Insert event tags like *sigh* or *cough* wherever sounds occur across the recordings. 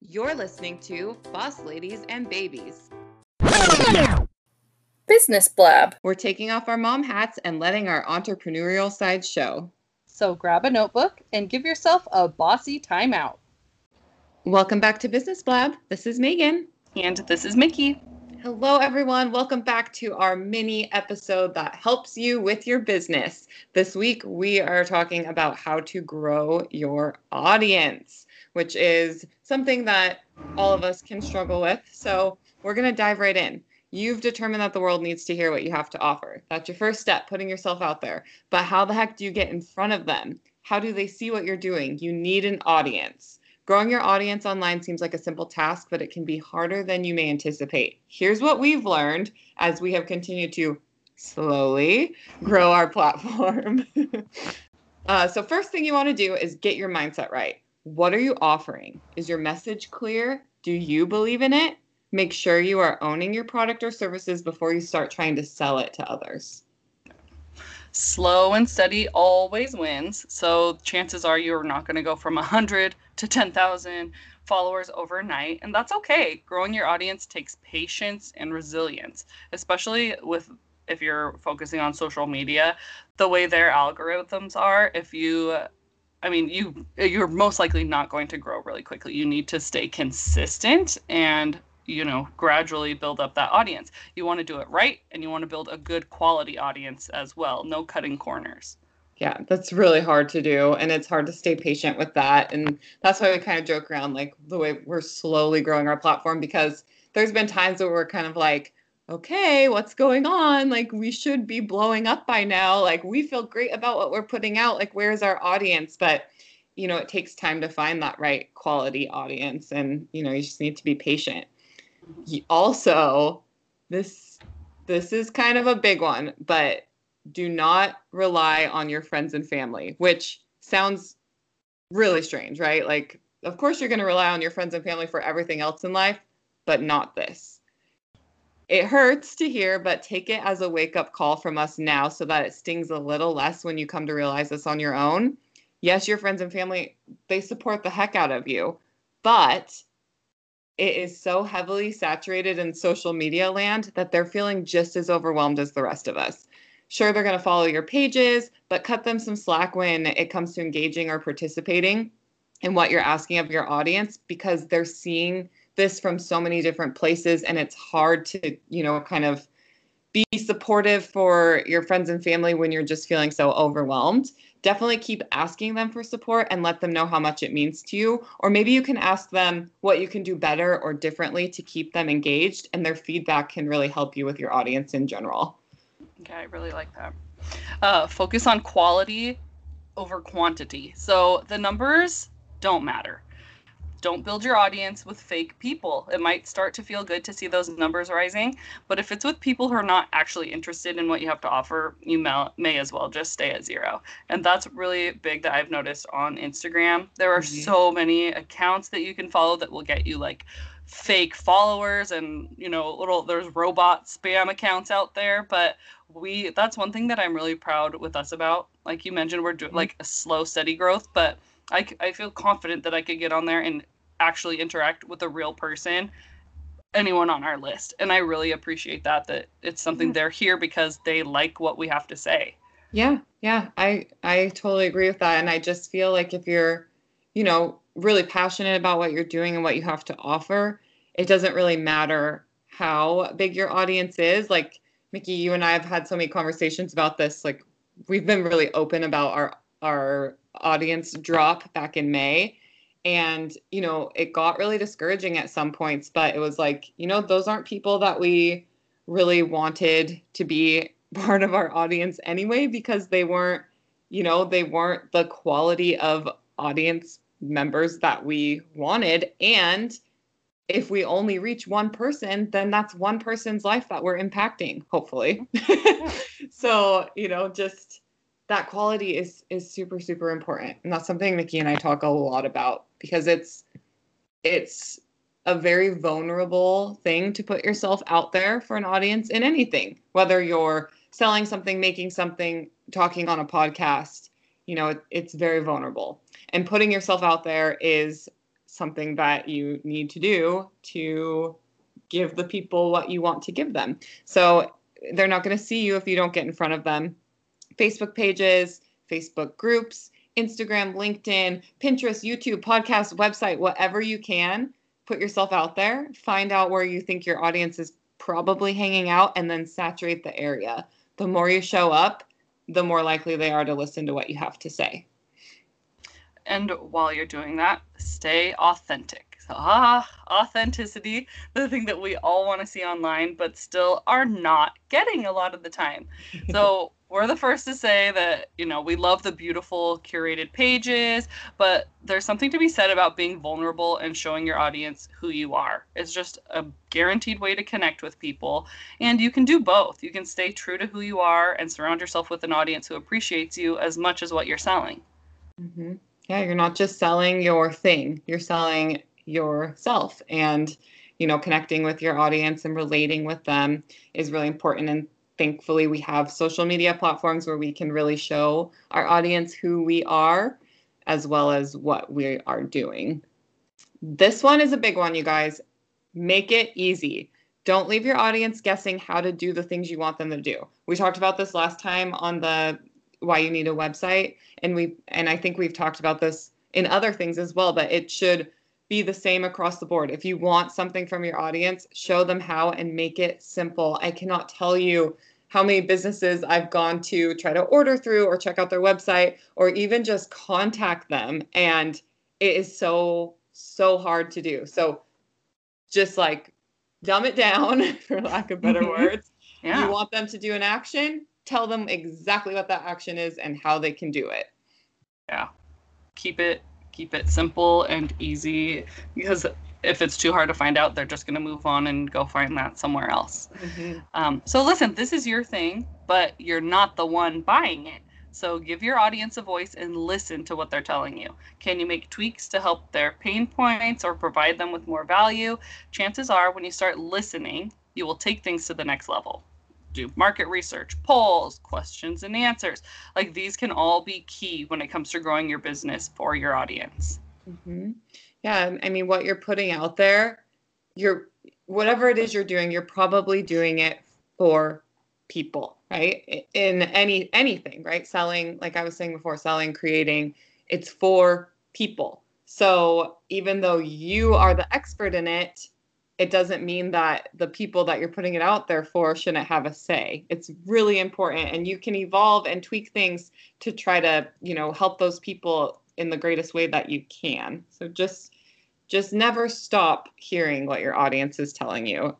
You're listening to Boss Ladies and Babies. Business Blab. We're taking off our mom hats and letting our entrepreneurial side show. So grab a notebook and give yourself a bossy timeout. Welcome back to Business Blab. This is Megan. And this is Mickey. Hello, everyone. Welcome back to our mini episode that helps you with your business. This week, we are talking about how to grow your audience, which is something that all of us can struggle with. So, we're going to dive right in. You've determined that the world needs to hear what you have to offer. That's your first step, putting yourself out there. But how the heck do you get in front of them? How do they see what you're doing? You need an audience. Growing your audience online seems like a simple task, but it can be harder than you may anticipate. Here's what we've learned as we have continued to slowly grow our platform. *laughs* uh, so, first thing you want to do is get your mindset right. What are you offering? Is your message clear? Do you believe in it? Make sure you are owning your product or services before you start trying to sell it to others slow and steady always wins. So chances are you're not going to go from 100 to 10,000 followers overnight, and that's okay. Growing your audience takes patience and resilience, especially with if you're focusing on social media, the way their algorithms are, if you I mean, you you're most likely not going to grow really quickly. You need to stay consistent and you know gradually build up that audience you want to do it right and you want to build a good quality audience as well no cutting corners yeah that's really hard to do and it's hard to stay patient with that and that's why we kind of joke around like the way we're slowly growing our platform because there's been times where we're kind of like okay what's going on? Like we should be blowing up by now. Like we feel great about what we're putting out. Like where's our audience? But you know it takes time to find that right quality audience and you know you just need to be patient. Also this this is kind of a big one but do not rely on your friends and family which sounds really strange right? Like of course you're going to rely on your friends and family for everything else in life but not this it hurts to hear but take it as a wake up call from us now so that it stings a little less when you come to realize this on your own yes your friends and family they support the heck out of you but it is so heavily saturated in social media land that they're feeling just as overwhelmed as the rest of us. Sure, they're going to follow your pages, but cut them some slack when it comes to engaging or participating in what you're asking of your audience because they're seeing this from so many different places and it's hard to, you know, kind of be supportive for your friends and family when you're just feeling so overwhelmed definitely keep asking them for support and let them know how much it means to you. Or maybe you can ask them what you can do better or differently to keep them engaged, and their feedback can really help you with your audience in general. Okay, I really like that. Uh, focus on quality over quantity. So the numbers don't matter don't build your audience with fake people. It might start to feel good to see those numbers rising, but if it's with people who are not actually interested in what you have to offer, you may, as well just stay at zero. And that's really big that I've noticed on Instagram. There are mm-hmm. so many accounts that you can follow that will get you like fake followers and you know little there's robot spam accounts out there but we that's one thing that i'm really proud with us about like you mentioned we're doing mm-hmm. like a slow steady growth but I, I feel confident that I could get on there and actually interact with a real person anyone on our list. And i really appreciate that that it's something yeah. they're here because they like what we have to say. Yeah yeah i i totally agree with that. And i just feel like if you're you know really passionate about what you're doing and what you have to offer it doesn't really matter how big your audience is. Like mickey you and i have had so many conversations about this. Like we've been really open about our our audience drop back in May. And, you know, it got really discouraging at some points, but it was like, you know, those aren't people that we really wanted to be *laughs* part of our audience anyway, because they weren't, you know, they weren't the quality of audience members that we wanted. And if we only reach one person, then that's one person's life that we're impacting, hopefully. *laughs* so, you know, just that quality is is super super important and that's something nikki and I talk a lot about because it's it's a very vulnerable thing to put yourself out there for an audience in anything whether you're selling something making something talking on a podcast you know it, it's very vulnerable and putting yourself out there is something that you need to do to give the people what you want to give them. So they're not going to see you if you don't get in front of them. Facebook pages, Facebook groups, Instagram, LinkedIn, Pinterest, YouTube, podcast, website, whatever you can, put yourself out there, find out where you think your audience is probably hanging out, and then saturate the area. The more you show up, the more likely they are to listen to what you have to say. And while you're doing that, stay authentic. Ah, authenticity, the thing that we all want to see online, but still are not getting a lot of the time. So, *laughs* we're the first to say that, you know, we love the beautiful curated pages, but there's something to be said about being vulnerable and showing your audience who you are. It's just a guaranteed way to connect with people. And you can do both. You can stay true to who you are and surround yourself with an audience who appreciates you as much as what you're selling. Mm-hmm. Yeah, you're not just selling your thing, you're selling yourself. And, you know, connecting with your audience and relating with them is really important. And thankfully we have social media platforms where we can really show our audience who we are as well as what we are doing. This one is a big one, you guys. Make it easy. Don't leave your audience guessing how to do the things you want them to do. We talked about this last time on the why you need a website and we and I think we've talked about this in other things as well, but it should be the same across the board. If you want something from your audience, show them how and make it simple. I cannot tell you how many businesses I've gone to try to order through or check out their website or even just contact them. And it is so, so hard to do. So just like dumb it down, *laughs* for lack of better mm-hmm. words. Yeah. You want them to do an action, tell them exactly what that action is and how they can do it. Yeah. Keep it keep it simple and easy because if it's too hard to find out, they're just going to move on and go find that somewhere else. Mm-hmm. Um, so listen, this is your thing, but you're not the one buying it. So give your audience a voice and listen to what they're telling you. Can you make tweaks to help their pain points or provide them with more value? Chances are, when you start listening, you will take things to the next level. Do market research, polls, questions and answers. Like these can all be key when it comes to growing your business for your audience. Mm-hmm. Yeah, I mean, what you're putting out there, you're whatever it is you're doing, you're probably doing it for people, right? In any anything, right? Selling, like I was saying before, selling, creating, it's for people. So even though you are the expert in it, it doesn't mean that the people that you're putting it out there for shouldn't have a say. It's really important and you can evolve and tweak things to try to, you know, help those people in the greatest way that you can. So just just never stop hearing what your audience is telling you.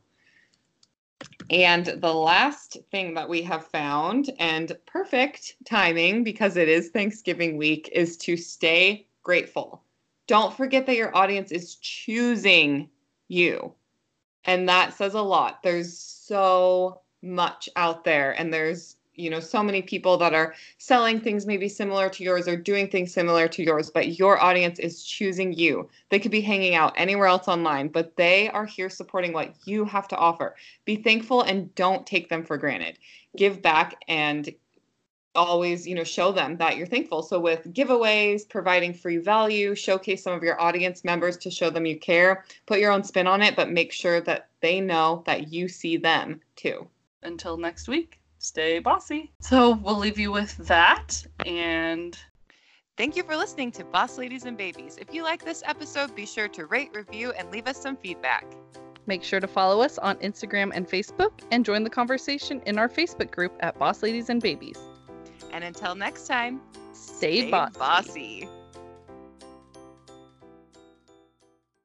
And the last thing that we have found, and perfect timing because it is Thanksgiving week, is to stay grateful. Don't forget that your audience is choosing you. And that says a lot. There's so much out there, and there's you know so many people that are selling things maybe similar to yours or doing things similar to yours but your audience is choosing you. They could be hanging out anywhere else online but they are here supporting what you have to offer. Be thankful and don't take them for granted. Give back and always you know show them that you're thankful so with giveaways providing free value showcase some of your audience members to show them you care put your own spin on it but make sure that they know that you see them too until next week stay bossy. So we'll leave you with that and Thank you for listening to Boss Ladies and Babies. If you like this episode, be sure to rate, review, and leave us some feedback. Make sure to follow us on Instagram and Facebook and join the conversation in our Facebook group at Boss Ladies and Babies. And until next time, stay, stay bossy. bossy.